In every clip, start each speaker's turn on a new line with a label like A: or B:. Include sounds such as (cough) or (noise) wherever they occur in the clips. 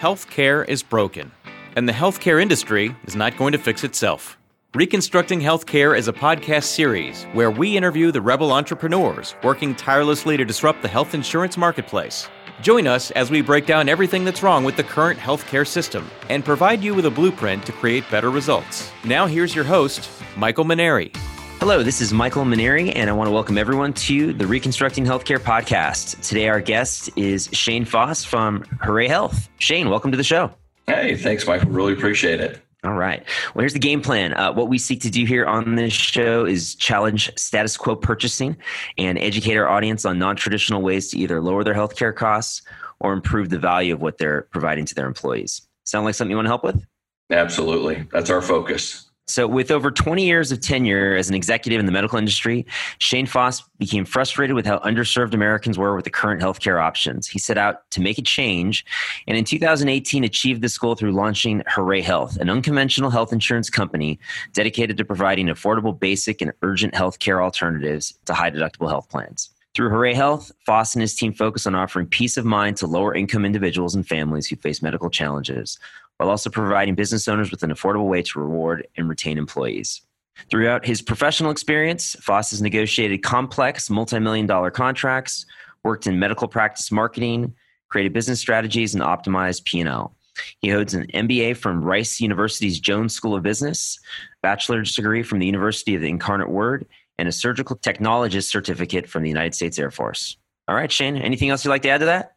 A: Healthcare is broken, and the healthcare industry is not going to fix itself. Reconstructing Healthcare is a podcast series where we interview the rebel entrepreneurs working tirelessly to disrupt the health insurance marketplace. Join us as we break down everything that's wrong with the current healthcare system and provide you with a blueprint to create better results. Now, here's your host, Michael Mainieri.
B: Hello, this is Michael Mainieri, and I want to welcome everyone to the Reconstructing Healthcare podcast. Today, our guest is Shane Foss from Hooray Health. Shane, welcome to the show.
C: Hey, thanks, Michael. Really appreciate it.
B: All right. Well, here's the game plan. Uh, what we seek to do here on this show is challenge status quo purchasing and educate our audience on non traditional ways to either lower their healthcare costs or improve the value of what they're providing to their employees. Sound like something you want to help with?
C: Absolutely. That's our focus.
B: So, with over 20 years of tenure as an executive in the medical industry, Shane Foss became frustrated with how underserved Americans were with the current healthcare options. He set out to make a change, and in 2018 achieved this goal through launching Hooray Health, an unconventional health insurance company dedicated to providing affordable, basic, and urgent healthcare alternatives to high deductible health plans. Through Hooray Health, Foss and his team focus on offering peace of mind to lower income individuals and families who face medical challenges while also providing business owners with an affordable way to reward and retain employees. Throughout his professional experience, Foss has negotiated complex multi-million dollar contracts, worked in medical practice marketing, created business strategies, and optimized P&L. He holds an MBA from Rice University's Jones School of Business, bachelor's degree from the University of the Incarnate Word, and a surgical technologist certificate from the United States Air Force. All right, Shane, anything else you'd like to add to that?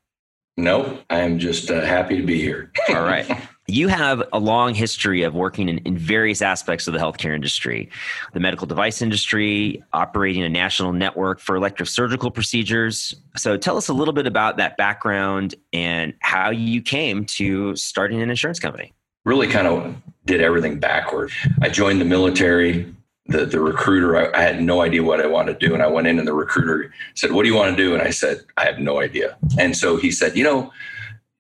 C: No, I am just uh, happy to be here.
B: All right. (laughs) You have a long history of working in, in, various aspects of the healthcare industry, the medical device industry, operating a national network for elective surgical procedures. So tell us a little bit about that background and how you came to starting an insurance company.
C: Really kind of did everything backward. I joined the military, the, the recruiter, I, I, had no idea what I wanted to do. And I went in and the recruiter said, What do you want to do? And I said, I have no idea. And so he said, You know,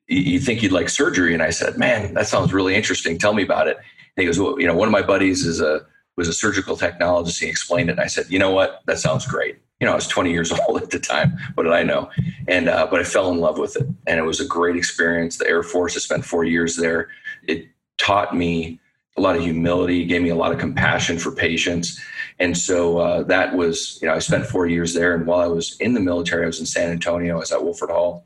C: you, think you'd like surgery? And I said, Man, that sounds really interesting. Tell me about it. And he goes, Well, you know, one of my buddies is a was a surgical technologist. He explained it. And I said, You know what? That sounds great. You know, I was 20 years (laughs) old at the time. What did I know? And uh, but I fell in love with it. And it was a great experience. The Air Force, I spent four years there. It taught me a lot of humility, gave me a lot of compassion for patients. And so uh, that was, you know, I spent four years there. And while I was in the military, I was in San Antonio, I was at Wilford Hall.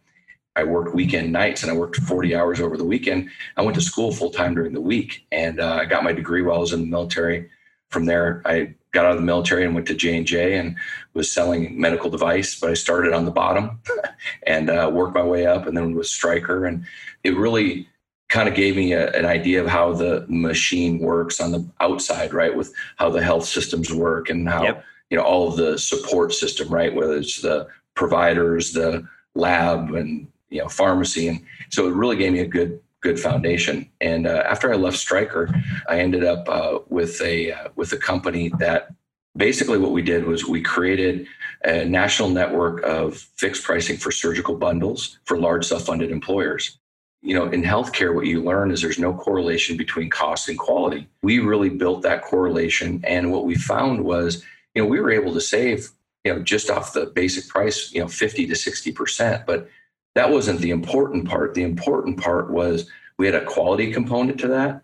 C: I worked weekend nights and I worked 40 hours over the weekend. I went to school full time during the week and uh, I got my degree while I was in the military. From there, I got out of the military and went to J and J and was selling medical device. But I started on the bottom (laughs) and uh, worked my way up, and then was Stryker, and it really kind of gave me a, an idea of how the machine works on the outside, right? With how the health systems work and how, yep. you know, all of the support system, right? Whether it's the providers, the lab and, you know, pharmacy. And so it really gave me a good, good foundation. And uh, after I left Stryker, I ended up uh, with a, uh, with a company that basically what we did was we created a national network of fixed pricing for surgical bundles for large self-funded employers you know, in healthcare, what you learn is there's no correlation between cost and quality. We really built that correlation. And what we found was, you know, we were able to save, you know, just off the basic price, you know, 50 to 60%. But that wasn't the important part. The important part was we had a quality component to that.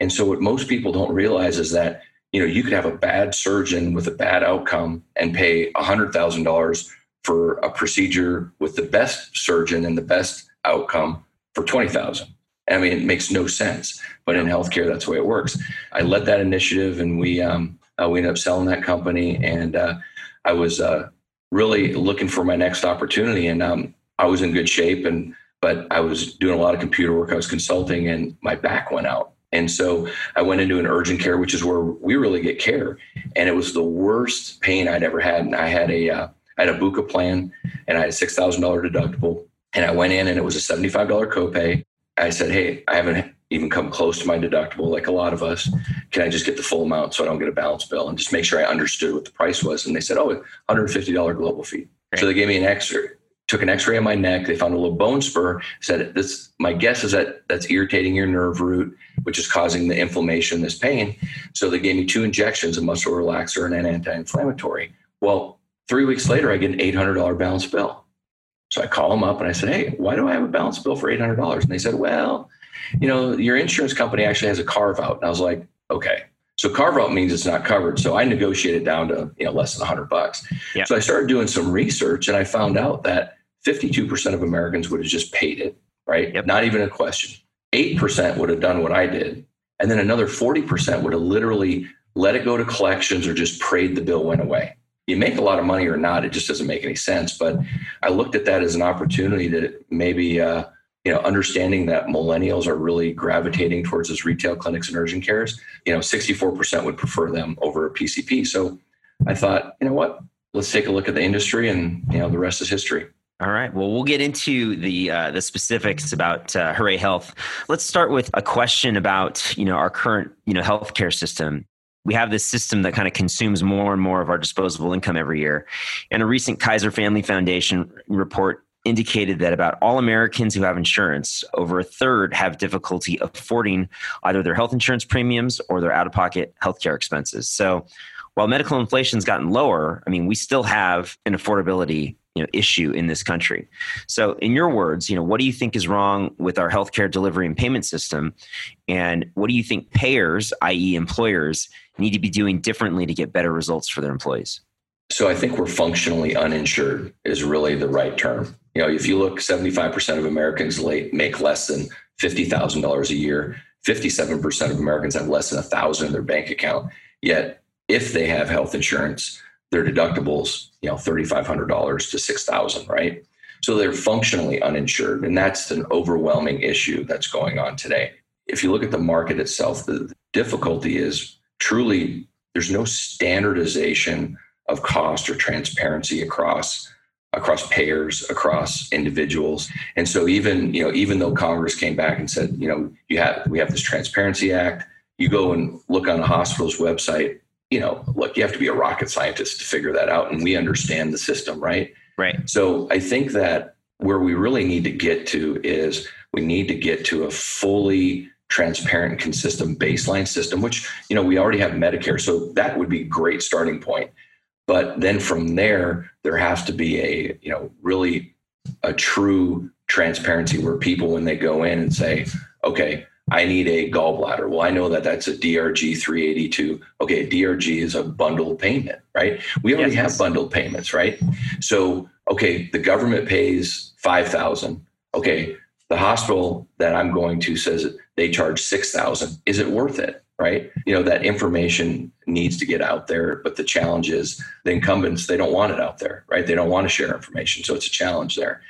C: And so what most people don't realize is that, you know, you could have a bad surgeon with a bad outcome and pay $100,000 for a procedure with the best surgeon and the best outcome for 20,000. I mean, it makes no sense, but in healthcare, that's the way it works. I led that initiative and we, um, uh, we ended up selling that company and uh, I was uh, really looking for my next opportunity and um, I was in good shape and, but I was doing a lot of computer work. I was consulting and my back went out. And so I went into an urgent care, which is where we really get care. And it was the worst pain I'd ever had. And I had a, uh, I had a Buca plan and I had a $6,000 deductible and I went in and it was a $75 copay. I said, Hey, I haven't even come close to my deductible like a lot of us. Can I just get the full amount so I don't get a balance bill and just make sure I understood what the price was? And they said, Oh, $150 global fee. Right. So they gave me an x-ray, took an x-ray on my neck. They found a little bone spur, said this, my guess is that that's irritating your nerve root, which is causing the inflammation, this pain. So they gave me two injections, a muscle relaxer and an anti-inflammatory. Well, three weeks later, I get an $800 balance bill. So I call them up and I said, Hey, why do I have a balance bill for $800? And they said, Well, you know, your insurance company actually has a carve out. And I was like, Okay. So carve out means it's not covered. So I negotiated down to, you know, less than 100 bucks. So I started doing some research and I found out that 52% of Americans would have just paid it, right? Yep. Not even a question. 8% would have done what I did. And then another 40% would have literally let it go to collections or just prayed the bill went away. You make a lot of money or not, it just doesn't make any sense. But I looked at that as an opportunity to maybe, uh, you know, understanding that millennials are really gravitating towards those retail clinics and urgent cares. You know, 64% would prefer them over a PCP. So I thought, you know what, let's take a look at the industry and, you know, the rest is history.
B: All right. Well, we'll get into the uh, the specifics about uh, Hooray Health. Let's start with a question about you know our current you know healthcare system. We have this system that kind of consumes more and more of our disposable income every year. And a recent Kaiser Family Foundation report indicated that about all Americans who have insurance, over a third have difficulty affording either their health insurance premiums or their out of pocket healthcare expenses. So while medical inflation's gotten lower, I mean, we still have an affordability you know, issue in this country. So, in your words, you know, what do you think is wrong with our healthcare delivery and payment system, and what do you think payers, i.e., employers, need to be doing differently to get better results for their employees?
C: So, I think we're functionally uninsured is really the right term. You know, if you look, seventy-five percent of Americans late make less than fifty thousand dollars a year. Fifty-seven percent of Americans have less than a thousand in their bank account. Yet, if they have health insurance, their deductibles, you know, $3,500 to 6,000, right? So they're functionally uninsured. And that's an overwhelming issue that's going on today. If you look at the market itself, the difficulty is truly there's no standardization of cost or transparency across across payers across individuals and so even you know even though congress came back and said you know you have we have this transparency act you go and look on a hospital's website you know, look, you have to be a rocket scientist to figure that out. And we understand the system, right?
B: Right.
C: So I think that where we really need to get to is we need to get to a fully transparent consistent baseline system, which, you know, we already have Medicare. So that would be a great starting point. But then from there, there has to be a, you know, really a true transparency where people, when they go in and say, okay, I need a gallbladder. Well, I know that that's a DRG 382. Okay, DRG is a bundled payment, right? We already yes. have bundled payments, right? So, okay, the government pays 5000 Okay, the hospital that I'm going to says they charge 6000 Is it worth it? Right? You know, that information needs to get out there, but the challenge is the incumbents, they don't want it out there, right? They don't want to share information. So it's a challenge there.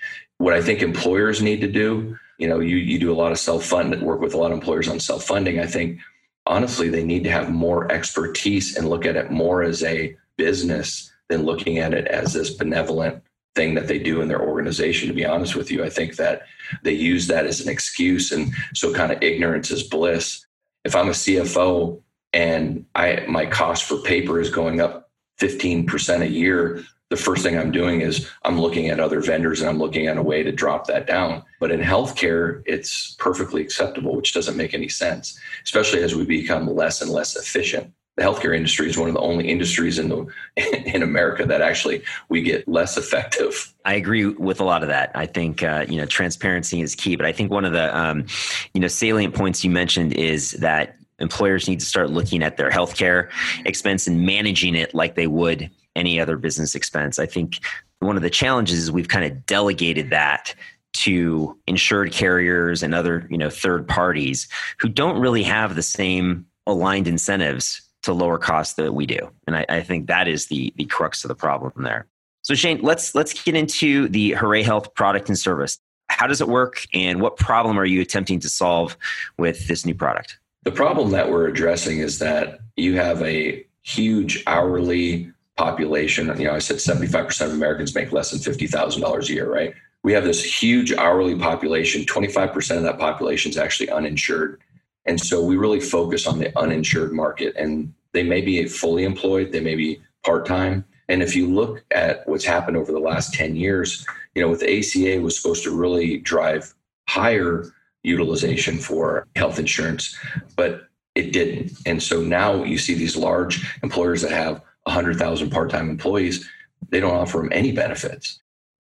C: What I think employers need to do you know you you do a lot of self fund work with a lot of employers on self funding i think honestly they need to have more expertise and look at it more as a business than looking at it as this benevolent thing that they do in their organization. To be honest with you i think that they use that as an excuse. And so kind of ignorance is bliss. If i'm a cfo and i my cost for paper is going up 15% a year the first thing I'm doing is I'm looking at other vendors and I'm looking at a way to drop that down. But in healthcare, it's perfectly acceptable, which doesn't make any sense, especially as we become less and less efficient. The healthcare industry is one of the only industries in the (laughs) in America that actually we get less effective.
B: I agree with a lot of that. I think uh, you know transparency is key, but I think one of the um, you know salient points you mentioned is that employers need to start looking at their healthcare expense and managing it like they would any other business expense. I think one of the challenges is we've kind of delegated that to insured carriers and other you know third parties who don't really have the same aligned incentives to lower costs that we do. And I, I, think that is the the crux of the problem there. So shane let's let's get into the hooray health product and service. How does it work and what problem are you attempting to solve with this new product?
C: The problem that we're addressing is that you have a huge hourly population. You know, I said 75% of Americans make less than $50,000 a year, right? We have this huge hourly population. 25% of that population is actually uninsured. And so we really focus on the uninsured market. And they may be fully employed, they may be part time. And if you look at what's happened over the last 10 years, you know, with ACA was supposed to really drive higher utilization for health insurance, but it didn't. And so now you see these large employers that have 100,000 part time employees, they don't offer them any benefits.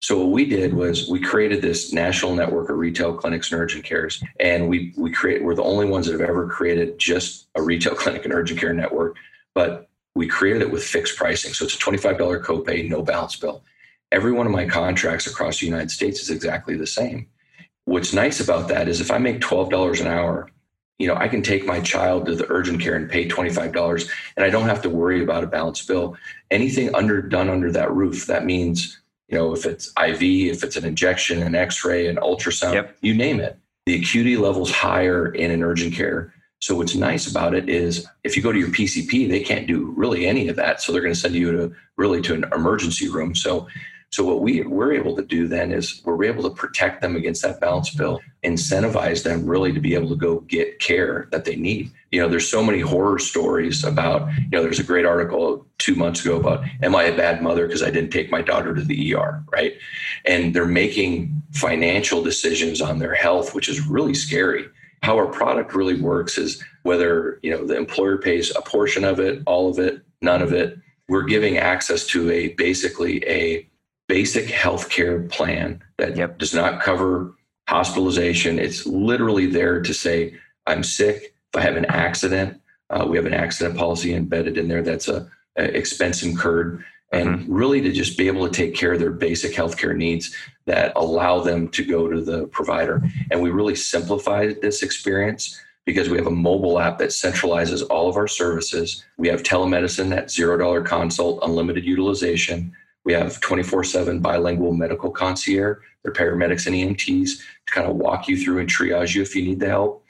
C: So what we did was we created this national network of retail clinics and urgent cares, and we we create we're the only ones that have ever created just a retail (laughs) clinic and urgent care network, but we created it with fixed pricing. So it's a $25 copay, no balance bill. Every one of my contracts across the United States is exactly the same. What's nice about that is if I make $12 an hour, you know, I can take my child to the urgent care and pay $25 and I don't have to worry about a balance bill. Anything under done under that roof, that means you know, if it's IV, if it's an injection, an X-ray, an ultrasound, yep. you name it. The acuity level's higher in an urgent care. So what's nice about it is if you go to your PCP, they can't do really any of that. So they're going to send you to really to an emergency room. So so what we we're able to do then is we're able to protect them against that balance bill, incentivize them really to be able to go get care that they need. You know, there's so many horror stories about, you know, there's a great article two months ago about am I a bad mother because I didn't take my daughter to the ER, right? And they're making financial decisions on their health, which is really scary. How our product really works is whether, you know, the employer pays a portion of it, all of it, none of it, we're giving access to a basically a basic healthcare plan that yep. does not cover hospitalization. It's literally there to say, I'm sick. If I have an accident, uh, we have an accident policy embedded in there that's a, a expense incurred. And mm-hmm. really to just be able to take care of their basic healthcare needs that allow them to go to the provider. And we really simplified this experience because we have a mobile app that centralizes all of our services. We have telemedicine at $0 consult, unlimited utilization. We have 24 7 bilingual medical concierge. They're paramedics and EMTs to kind of walk you through and triage you if you need the help.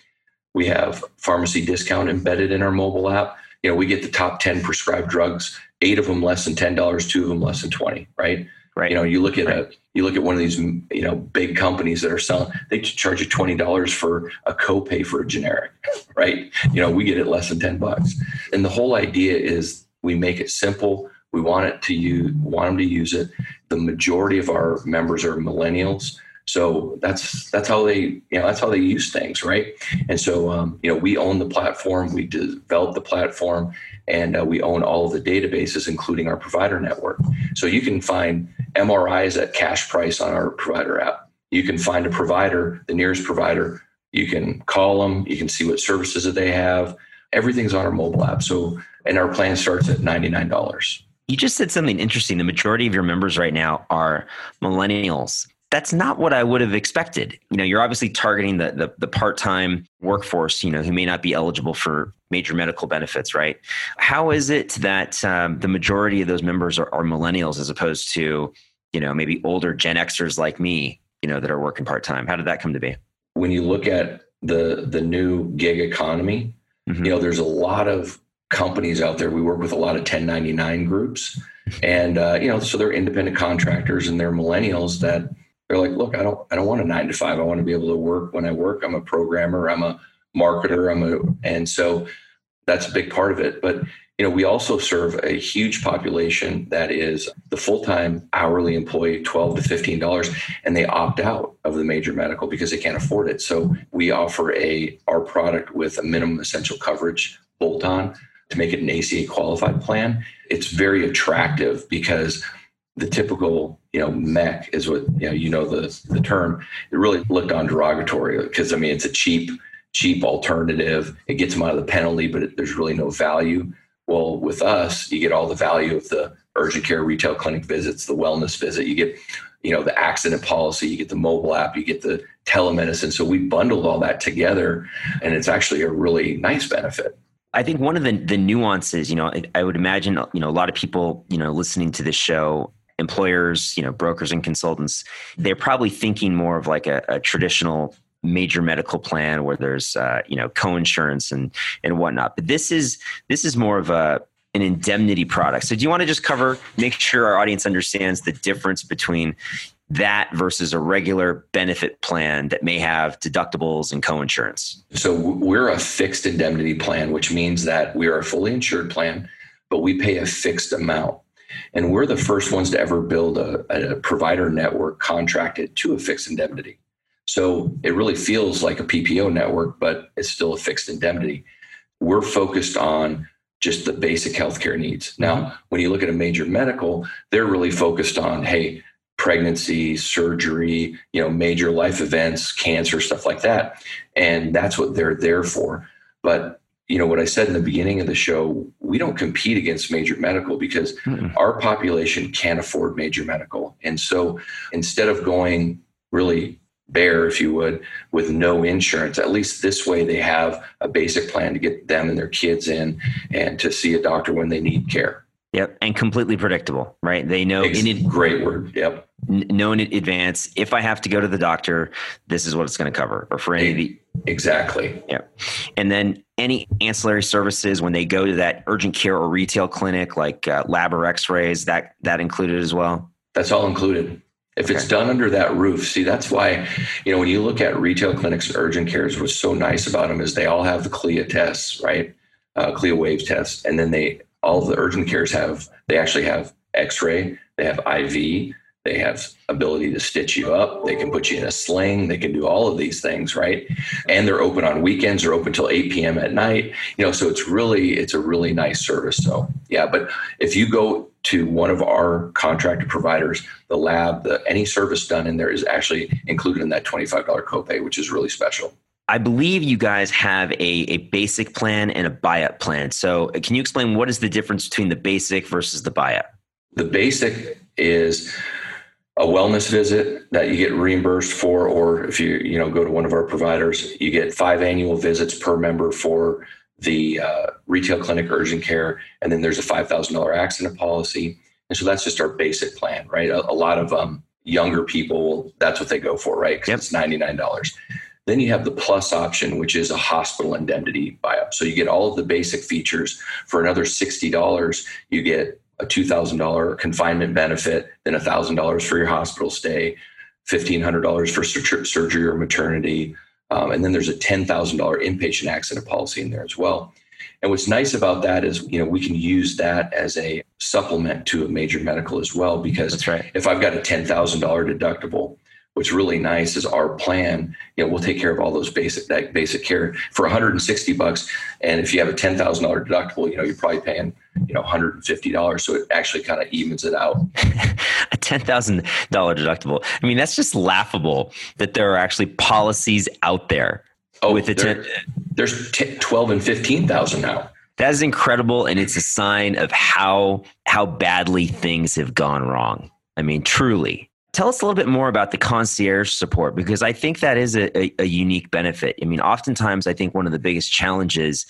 C: We have pharmacy discount embedded in our mobile app. You know, we get the top 10 prescribed drugs, eight of them less than $10, two of them less than 20, right? Right. You know, you look at right. a you look at one of these you know big companies that are selling, they charge you twenty dollars for a copay for a generic, (laughs) right? You know, we get it less than ten bucks. And the whole idea is we make it simple. We want it to use, want them to use it. The majority of our members are millennials. So that's that's how they you know that's how they use things, right? And so um, you know we own the platform, we develop the platform, and uh, we own all of the databases, including our provider network. So you can find MRIs at cash price on our provider app. You can find a provider, the nearest provider. You can call them. You can see what services that they have. Everything's on our mobile app. So and our plan starts at ninety nine dollars.
B: You just said something interesting. The majority of your members right now are millennials. That's not what I would have expected. You know, you're obviously targeting the, the, the part-time workforce, you know, who may not be eligible for major medical benefits, right? How is it that um, the majority of those members are, are millennials as opposed to, you know, maybe older Gen Xers like me, you know, that are working part-time? How did that come to be?
C: When you look at the the new gig economy, mm-hmm. you know, there's a lot of companies out there. We work with a lot of 1099 groups, and uh, you know, so they're independent contractors and they're millennials that they're like, look, I don't, I don't want a nine to five. I want to be able to work when I work. I'm a programmer. I'm a marketer. I'm a, and so that's a big part of it. But you know, we also serve a huge population that is the full-time hourly employee, twelve to fifteen dollars, and they opt out of the major medical because they can't afford it. So we offer a our product with a minimum essential coverage bolt on to make it an ACA qualified plan, it's very attractive because the typical, you know, MEC is what, you know, you know the the term. It really looked on derogatory because I mean it's a cheap, cheap alternative. It gets them out of the penalty, but it, there's really no value. Well, with us, you get all the value of the urgent care retail clinic visits, the wellness visit. You get, you know, the accident policy. You get the mobile app. You get the telemedicine. So we bundled all that together, and it's actually a really nice benefit.
B: I think one of the the nuances, you know, I would imagine, you know, a lot of people, you know, listening to this show, employers, you know, brokers and consultants, they're probably thinking more of like a, a traditional major medical plan where there's, uh, you know, co-insurance and and whatnot. But this is this is more of a an indemnity product. So do you want to just cover, make sure our audience understands the difference between that versus a regular benefit plan that may have deductibles and coinsurance?
C: So we're a fixed indemnity plan, which means that we are a fully insured plan, but we pay a fixed amount. And we're the first ones to ever build a, a provider network contracted to a fixed indemnity. So it really feels like a PPO network, but it's still a fixed indemnity. We're focused on just the basic healthcare needs. Now, when you look at a major medical, they're really focused on, hey, pregnancy, surgery, you know, major life events, cancer, stuff like that. And that's what they're there for. But you know what I said in the beginning of the show, we don't compete against major medical because Mm-mm. our population can't afford major medical. And so instead of going really bare, if you would, with no insurance, at least this way they have a basic plan to get them and their kids in and to see a doctor when they need care.
B: Yep, and completely predictable, right? They know
C: in. Great word. Yep.
B: Know in advance if I have to go to the doctor, this is what it's going to cover, or for any of the
C: exactly.
B: Yep. And then any ancillary services when they go to that urgent care or retail clinic, like uh, lab or X-rays, that that included as well.
C: That's all included. If okay. it's done under that roof, see that's why you know when you look at retail clinics, urgent cares, what's so nice about them is they all have the CLIA tests, right? Uh, CLIA wave test, and then they all the urgent cares have they actually have x-ray they have iv they have ability to stitch you up they can put you in a sling they can do all of these things right? And they're open on weekends they're open till 8 p.m at night you know so it's really it's a really nice service so yeah but if you go to one of our contracted providers the lab the any service done in there is actually included in that $25 copay which is really special
B: I believe you guys have a, a basic plan and a buy-up plan. So uh, can you explain what is the difference between the basic versus the buy-up?
C: The basic is a wellness visit that you get reimbursed for, or if you you know go to one of our providers, you get five annual visits per member for the uh, retail clinic urgent care, and then there's a five thousand dollar accident policy, and so that's just our basic plan, right? A, a lot of um, younger people, that's what they go for, right? Because yep. it's ninety nine dollars. Then you have the plus option, which is a hospital indemnity buy-up. So you get all of the basic features for another $60. You get a $2,000 confinement benefit, then $1,000 for your hospital stay, $1,500 for sur- surgery or maternity. Um, and then there's a $10,000 inpatient accident policy in there as well. And what's nice about that is, you know, we can use that as a supplement to a major medical as well. Because
B: right.
C: if I've got a $10,000 deductible, what's really nice is our plan you know we'll take care of all those basic that basic care for 160 bucks. And if you have a $10000 deductible you know you're probably paying you know $150 so it actually kind of evens it out. (laughs)
B: A $10000 deductible. I mean that's just laughable that there are actually policies out there
C: oh, with a there, 10 there's t- 12 and 15000 now.
B: That is incredible and it's a sign of how how badly things have gone wrong. I mean truly Tell us a little bit more about the concierge support because I think that is a, a, a, unique benefit. I mean, oftentimes I think one of the biggest challenges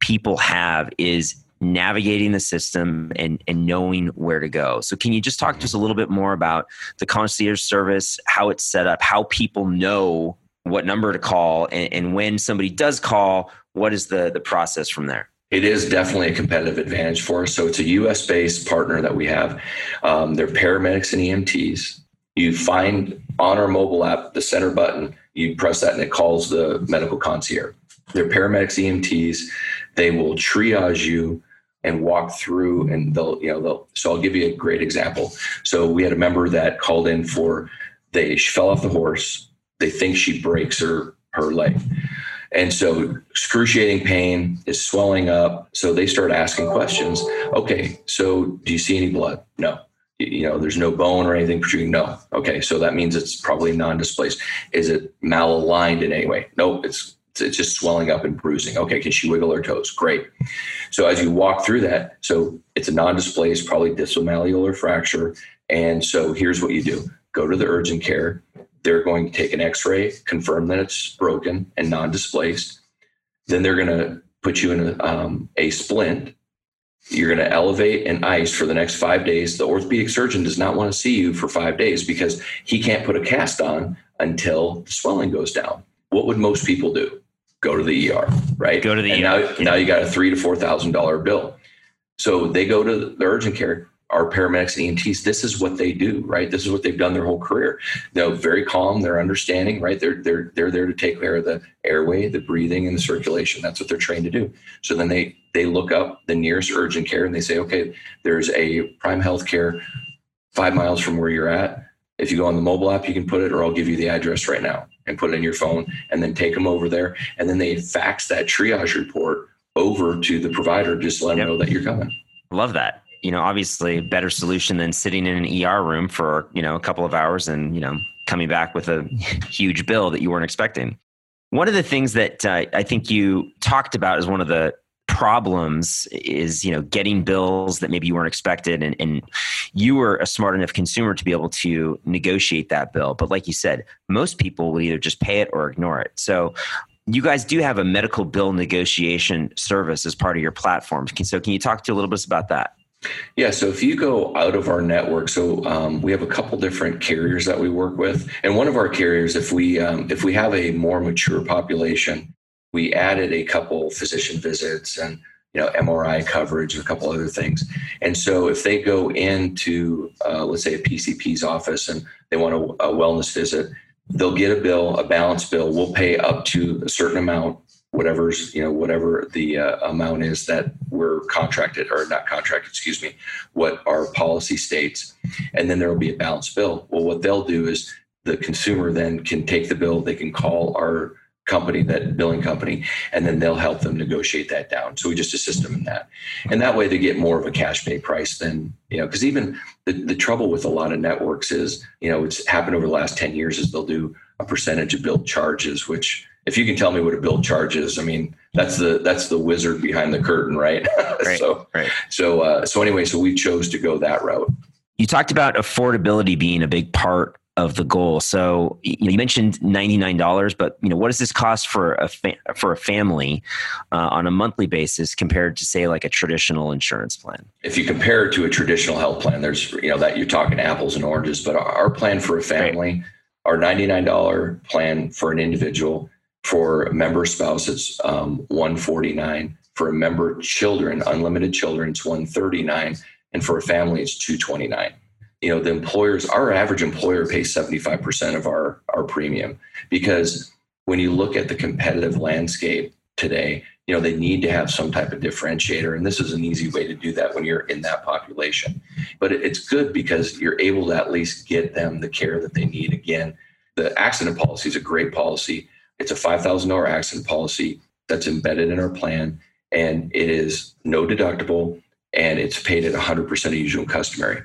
B: people have is navigating the system and, and knowing where to go. So, can you just talk to us a little bit more about the concierge service, how it's set up, how people know what number to call, and, and when somebody does call, what is the, the process from there?
C: It is definitely a competitive advantage for us. So it's a U.S. based partner that we have. Um, they're paramedics and EMTs. You find on our mobile app the center button, you press that and it calls the medical concierge. They're paramedics, EMTs. They will triage you and walk through and they'll, you know, they'll, so I'll give you a great example. So we had a member that called in for, they, she fell off the horse. They think she breaks her, her leg. And so excruciating pain is swelling up. So they start asking questions. Okay, so do you see any blood? No you know there's no bone or anything protruding? No. Okay so that means it's probably non-displaced. Is it malaligned in any way? Nope it's it's just swelling up and bruising. Okay can she wiggle her toes? Great. So as you walk through that so it's a non-displaced probably distal malleolar fracture and so here's what you do. Go to the urgent care. They're going to take an x-ray confirm that it's broken and non-displaced. Then they're going to put you in a, um, a splint you're going to elevate and ice for the next five days. The orthopedic surgeon does not want to see you for five days because he can't put a cast on until the swelling goes down. What would most people do? Go to the ER, right?
B: Go to the
C: and
B: ER.
C: Now, now you got a three to four thousand dollar bill. So they go to the urgent care our paramedics and EMTs, this is what they do, right? This is what they've done their whole career. They're very calm, they're understanding, right? They're they're they're there to take care of the airway, the breathing, and the circulation. That's what they're trained to do. So then they they look up the nearest urgent care and they say, okay, there's a prime health care five miles from where you're at. If you go on the mobile app, you can put it, or I'll give you the address right now and put it in your phone and then take them over there. And then they fax that triage report over to the provider, just let yep. them know that you're coming.
B: Love that you know, obviously better solution than sitting in an ER room for, you know, a couple of hours and, you know, coming back with a (laughs) huge bill that you weren't expecting. One of the things that uh, I think you talked about as one of the problems is you know getting bills that maybe you weren't expected and, and you were a smart enough consumer to be able to negotiate that bill. But like you said most people will either just pay it or ignore it. So you guys do have a medical bill negotiation service as part of your platform. So can you talk to a little bit about that
C: yeah, so if you go out of our network, so um, we have a couple different carriers that we work with, and one of our carriers, if we um, if we have a more mature population, we added a couple physician visits and you know MRI coverage and a couple other things. And so if they go into uh, let's say a PCP's office and they want a, a wellness visit, they'll get a bill, a balance bill. We'll pay up to a certain amount whatever's you know whatever the uh, amount is that we're contracted or not contracted excuse me what our policy states. And then there will be a balance bill. Well what they'll do is the consumer then can take the bill they can call our company that billing company and then they'll help them negotiate that down. So we just assist them in that. And that way they get more of a cash pay price than you know because even the, the trouble with a lot of networks is you know it's happened over the last 10 years is they'll do a percentage of billed charges which if you can tell me what a bill charge is, I mean, that's the that's the wizard behind the curtain, right? (laughs) right so right. so uh, so anyway, so we chose to go that route.
B: You talked about affordability being a big part of the goal. So you, know, you mentioned ninety nine dollars, but you know what does this cost for a fa- for a family uh, on a monthly basis compared to say like a traditional insurance plan?
C: If you compare it to a traditional health plan, there's you know that you're talking apples and oranges, but our plan for a family, right. our ninety nine dollar plan for an individual for member spouse, it's um, 149. For a member children, unlimited children, it's 139. And for a family, it's 229. You know, the employers, our average employer pays 75% of our, our premium because when you look at the competitive landscape today, you know, they need to have some type of differentiator. And this is an easy way to do that when you're in that population. But it's good because you're able to at least get them the care that they need. Again, the accident policy is a great policy it's a $5,000 accident policy that's embedded in our plan, and it is no deductible and it's paid at 100% of usual customary.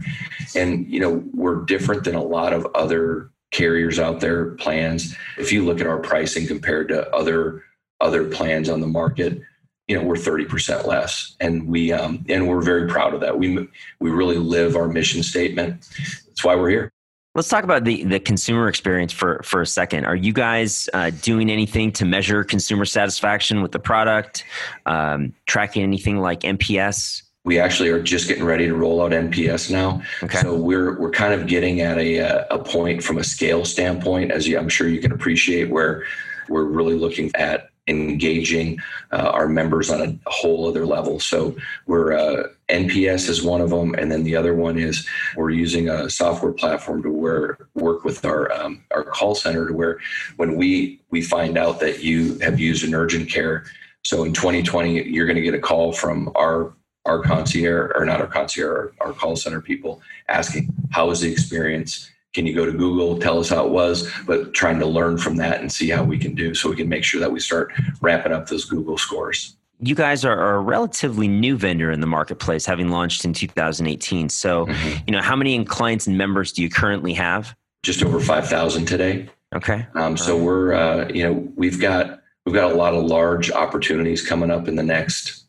C: And, you know, we're different than a lot of other carriers out there plans. If you look at our pricing compared to other other plans on the market, you know, we're 30% less. And we um, and we're very proud of that. We we really live our mission statement. That's why we're here.
B: Let's talk about the, the consumer experience for, for a second. Are you guys uh, doing anything to measure consumer satisfaction with the product? Um, tracking anything like NPS?
C: We actually are just getting ready to roll out NPS now. Okay. So we're we're kind of getting at a a point from a scale standpoint, as you, I'm sure you can appreciate, where we're really looking at engaging uh, our members on a whole other level. So we're uh, NPS is one of them, and then the other one is we're using a software platform to where work with our um, our call center to where when we we find out that you have used an urgent care. So in 2020, you're going to get a call from our our concierge or not our concierge, our, our call center people asking how was the experience can you go to Google, tell us how it was, but trying to learn from that and see how we can do so we can make sure that we start ramping up those Google scores.
B: You guys are, a relatively new vendor in the marketplace, having launched in 2018. So, mm-hmm. you know, how many clients and members do you currently have?
C: Just over 5,000 today.
B: Okay.
C: Um, so right. we're, uh, you know, we've got we've got a lot of large opportunities coming up in the next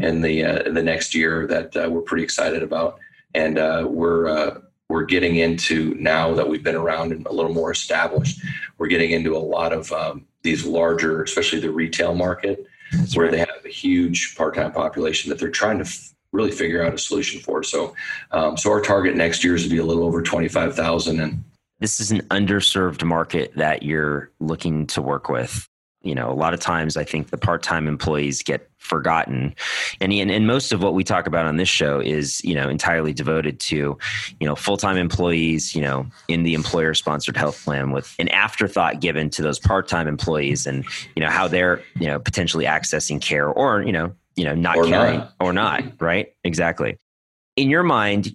C: in the uh, the next year that uh, we're pretty excited about, and uh, we're uh, we're getting into now that we've been around and a little more established. We're getting into a lot of um, these larger, especially the retail market, That's where right. they have a huge part-time population that they're trying to f- really figure out a solution for. So, um, so our target next year is to be a little over twenty-five thousand, and
B: this is an underserved market that you're looking to work with you know a lot of times i think the part-time employees get forgotten. And, and most of what we talk about on this show is you know entirely devoted to you know full-time employees you know in the employer sponsored health plan with an afterthought given to those part-time employees and you know how they're you know potentially accessing care or you know you know not or caring not. or not right? Exactly. In your mind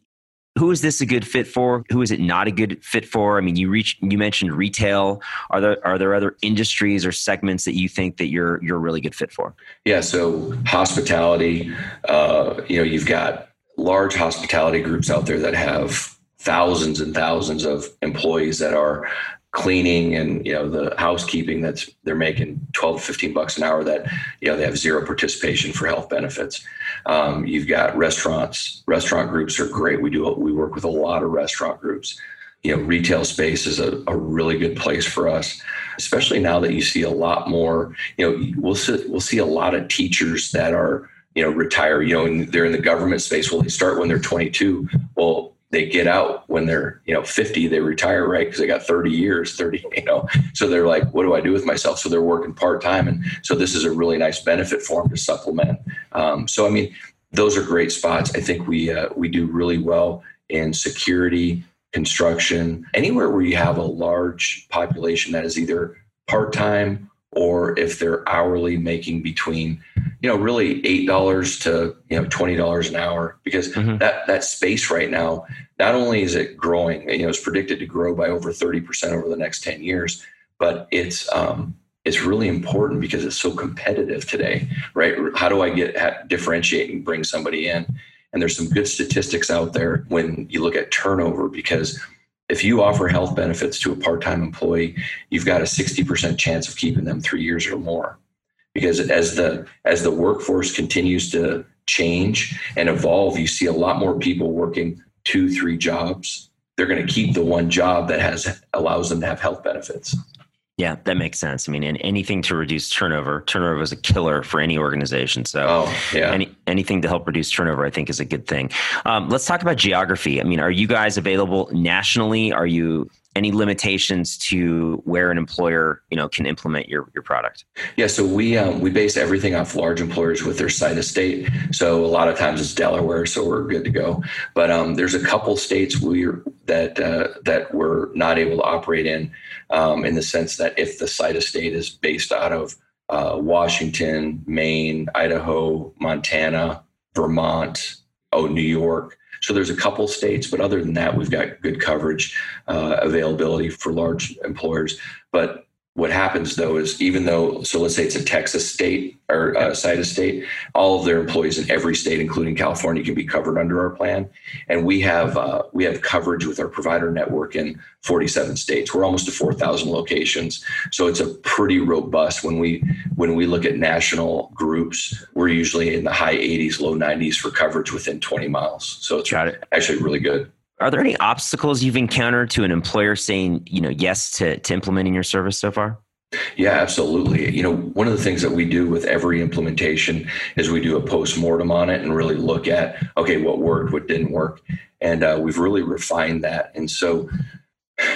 B: who is this a good fit for? Who is it not a good fit for? I mean, you reach you mentioned retail. Are there are there other industries or segments that you think that you're you're a really good fit for?
C: Yeah, so hospitality. Uh, you know, you've got large hospitality groups out there that have thousands and thousands of employees that are cleaning and you know the housekeeping that's they're making 12 15 bucks an hour that you know they have zero participation for health benefits. Um, you've got restaurants. Restaurant groups are great. We do we work with a lot of restaurant groups. You know retail space is a, a really good place for us especially now that you see a lot more you know we'll see, we'll see a lot of teachers that are you know retire you know and they're in the government space. Well they start when they're 22 well they get out when they're you know 50 they retire right? Because they got 30 years 30 (laughs) you know? So they're like what do i do with myself? So they're working part-time. And so this is a really nice benefit for them to supplement. Um, so i mean those are great spots. I think we uh, we do really well in security construction anywhere where you have a large population that is either part-time or if they're hourly making between you know really eight dollars to you know twenty dollars an hour because mm-hmm. that that space right now not only is it growing you know it's predicted to grow by over 30% over the next 10 years but it's um it's really important because it's so competitive today right how do i get differentiate and bring somebody in and there's some good statistics out there when you look at turnover because if you offer health benefits to a part-time employee you've got a 60% chance of keeping them three years or more. Because as the as the workforce continues to change and evolve you see a lot more people working two three jobs. They're going to keep the one job that has allows them to have health benefits
B: yeah, that makes sense. I mean, and anything to reduce turnover. Turnover is a killer for any organization. So, oh, yeah. any, anything to help reduce turnover, I think, is a good thing. Um, let's talk about geography. I mean, are you guys available nationally? Are you any limitations to where an employer you know can implement your your product?
C: Yeah so we um, we base everything off large employers with their site of state so a lot of times it's delaware so we're good to go. But um, there's a couple states we that uh, that we're not able to operate in um, in the sense that if the site of state is based out of uh, washington maine idaho montana vermont oh new york so there's a couple states, but other than that, we've got good coverage uh, availability for large employers. But what happens though is even though, so let's say it's a Texas state or uh, site of state, all of their employees in every state, including California, can be covered under our plan. And we have uh, we have coverage with our provider network in 47 states. We're almost to 4,000 locations, so it's a pretty robust. When we when we look at national groups, we're usually in the high 80s, low 90s for coverage within 20 miles. So it's it. actually really good.
B: Are there any obstacles you've encountered to an employer saying, you know, yes to, to implementing your service so far?
C: Yeah, absolutely. You know, one of the things that we do with every implementation is we do a post mortem on it and really look at, okay, what worked, what didn't work, and uh, we've really refined that. And so,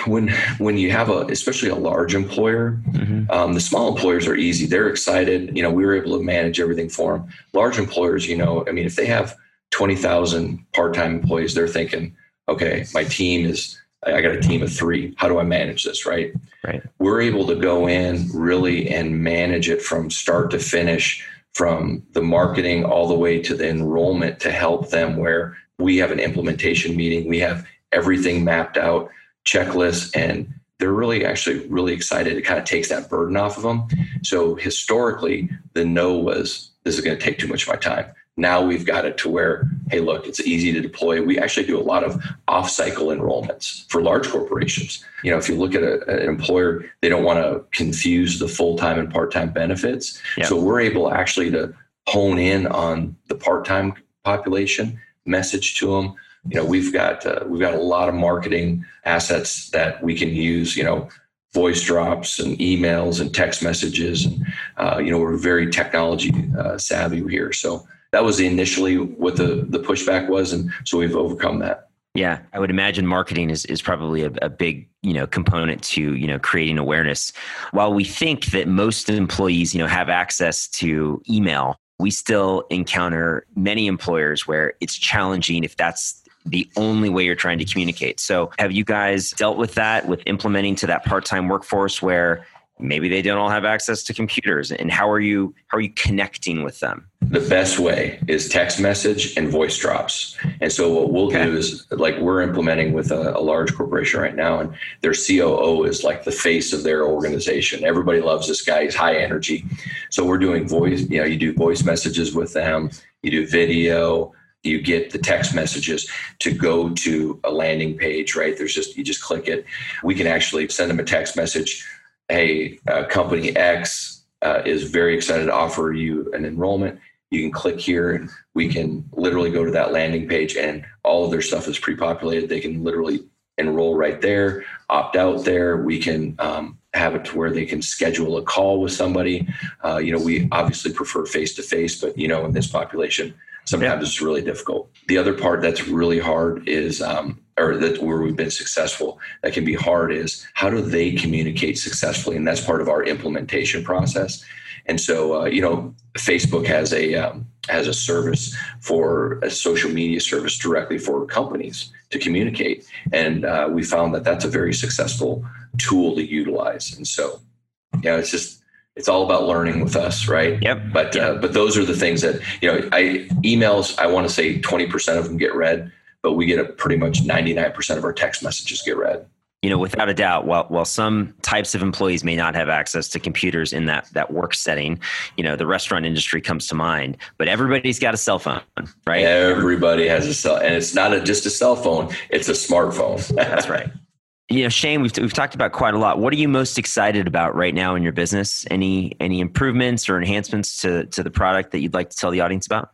C: when when you have a especially a large employer, mm-hmm. um, the small employers are easy. They're excited. You know, we were able to manage everything for them. Large employers, you know, I mean, if they have twenty thousand part time employees, they're thinking okay, my team is, I got a team of three. How do I manage this? Right.
B: Right.
C: We're able to go in really and manage it from start to finish, from the marketing all the way to the enrollment to help them where we have an implementation meeting. We have everything mapped out, checklists, and they're really actually really excited. It kind of takes that burden off of them. So historically, the no was this is going to take too much of my time. Now we've got it to where, hey, look, it's easy to deploy. We actually do a lot of off cycle enrollments for large corporations. You know, if you look at a, an employer, they don't want to confuse the full time and part time benefits. So we're able actually to hone in on the part time population, message to them. You know, we've got uh, we've got a lot of marketing assets that we can use. You know, voice drops and emails and text messages, and uh, you know, we're very technology uh, savvy here. So that was initially what the the pushback was, and so we've overcome that.
B: Yeah, I would imagine marketing is, is probably a, a, big you know component to you know creating awareness. While we think that most employees you know have access to email, we still encounter many employers where it's challenging if that's the only way you're trying to communicate. So, have you guys dealt with that with implementing to that part time workforce where maybe they don't all have access to computers and how are you how are you connecting with them
C: the best way is text message and voice drops and so what we'll okay. do is like we're implementing with a, a, large corporation right now and their coo is like the face of their organization everybody loves this guy he's high energy so we're doing voice you know you do voice messages with them you do video you get the text messages to go to a landing page, right? There's just, you just click it. We can actually send them a text message. Hey, uh, company X uh, is very excited to offer you an enrollment. You can click here and we can literally go to that landing page and all of their stuff is pre-populated. They can literally enroll right there, opt out there. We can um, have it to where they can schedule a call with somebody. Uh, you know, we obviously prefer face to face, but you know, in this population, sometimes yeah. it's really difficult. The other part that's really hard is, um, or that where we've been successful, that can be hard is how do they communicate successfully, and that's part of our implementation process. And so, uh, you know, Facebook has a um, has a service for a social media service directly for companies to communicate, and uh, we found that that's a very successful tool to utilize. And so, yeah, it's just it's all about learning with us, right?
B: Yep.
C: But
B: yep.
C: Uh, but those are the things that you know. I emails. I want to say twenty percent of them get read, but we get a pretty much ninety nine percent of our text messages get read.
B: You know, without a doubt, while while some types of employees may not have access to computers in that that work setting, you know, the restaurant industry comes to mind. But everybody's got a cell phone, right?
C: Everybody has a cell, and it's not a, just a cell phone; it's a smartphone. (laughs)
B: That's right. You know, Shane, we've we've talked about quite a lot. What are you most excited about right now in your business? Any any improvements or enhancements to to the product that you'd like to tell the audience about?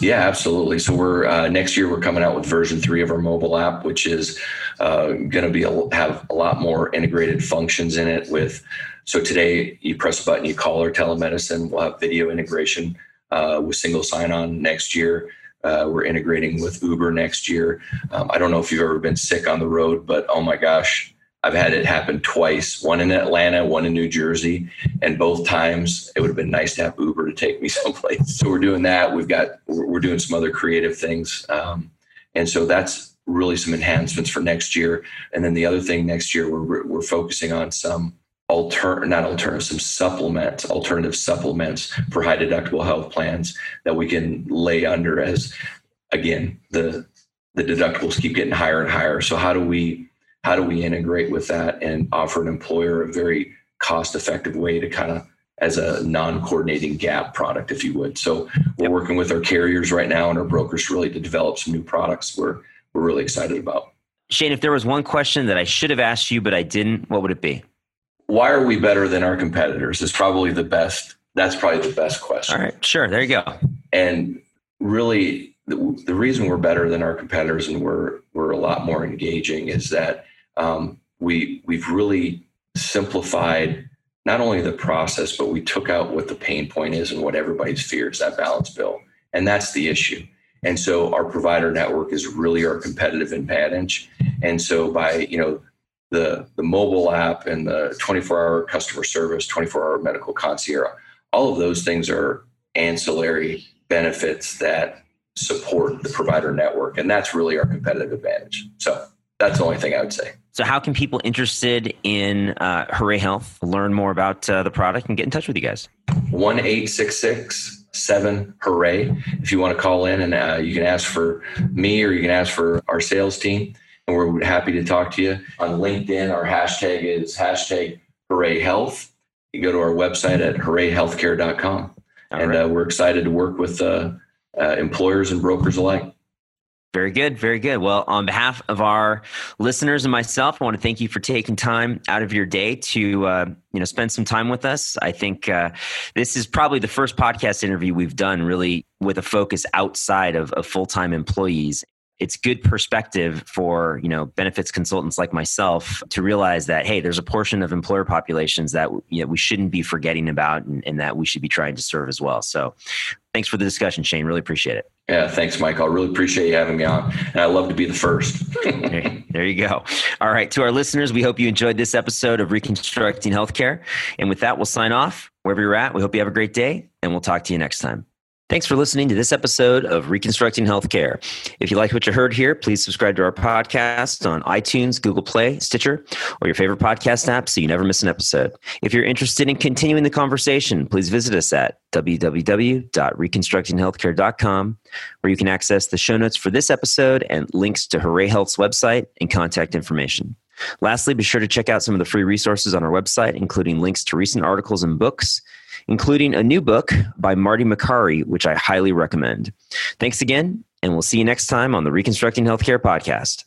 C: Yeah, absolutely. So we're uh, next year we're coming out with version three of our mobile app, which is uh, going to be a, have a lot more integrated functions in it. With so today you press a button, you call our telemedicine. We'll have video integration uh, with single sign on next year. Uh, we're integrating with Uber next year. Um, I don't know if you've ever been sick on the road, but oh my gosh, I've had it happen twice one in Atlanta, one in New Jersey. And both times it would have been nice to have Uber to take me (laughs) someplace. So we're doing that. We've got, we're doing some other creative things. Um, and so that's really some enhancements for next year. And then the other thing next year, we're, we're focusing on some alter not alternative some supplements alternative supplements for high deductible health plans that we can lay under as again the the deductibles keep getting higher and higher so how do we how do we integrate with that and offer an employer a very cost effective way to kind of as a non-coordinating gap product if you would. So we're yep. working with our carriers right now and our brokers really to develop some new products we're we're really excited about.
B: Shane if there was one question that i should have asked you but i didn't what would it be?
C: Why are we better than our competitors is probably the best that's probably the best question.
B: All right sure there you go.
C: And really the, the reason we're better than our competitors and we're we're a lot more engaging is that um, we we've really simplified not only the process but we took out what the pain point is and what everybody's fears that balance bill and that's the issue and so our provider network is really our competitive advantage and so by you know the, the mobile app and the 24 hour customer service, 24 hour medical concierge, all of those things are ancillary benefits that support the provider network. And that's really our competitive advantage. So that's the only thing I would say.
B: So, how can people interested in uh, Hooray Health learn more about uh, the product and get in touch with you guys?
C: 1 866 7 Hooray. If you want to call in and uh, you can ask for me or you can ask for our sales team and we're happy to talk to you. On LinkedIn, our hashtag is hashtag Hooray Health. You go to our website at hoorayhealthcare.com. All and right. uh, we're excited to work with uh, uh, employers and brokers alike.
B: Very good, very good. Well, on behalf of our listeners and myself, I want to thank you for taking time out of your day to uh, you know spend some time with us. I think uh, this is probably the first podcast interview we've done really with a focus outside of, of full time employees it's good perspective for you know benefits consultants like myself to realize that hey there's a portion of employer populations that you know, we shouldn't be forgetting about and, and, that we should be trying to serve as well so thanks for the discussion shane really appreciate it
C: yeah thanks michael. I really appreciate you having me on and i love to be the first. (laughs)
B: There you go. (laughs) All right to our listeners we hope you enjoyed this episode of reconstructing healthcare. And with that we'll sign off. Wherever you're at we hope you have a great day and we'll talk to you next time Thanks for listening to this episode of Reconstructing Healthcare. If you like what you heard here, please subscribe to our podcast on iTunes, Google Play, Stitcher, or your favorite podcast app so you never miss an episode. If you're interested in continuing the conversation, please visit us at www.reconstructinghealthcare.com, where you can access the show notes for this episode and links to Hooray Health's website and contact information. Lastly, be sure to check out some of the free resources on our website, including links to recent articles and books including a new book by Marty Makary, which I highly recommend. Thanks again, and we'll see you next time on the Reconstructing Healthcare podcast.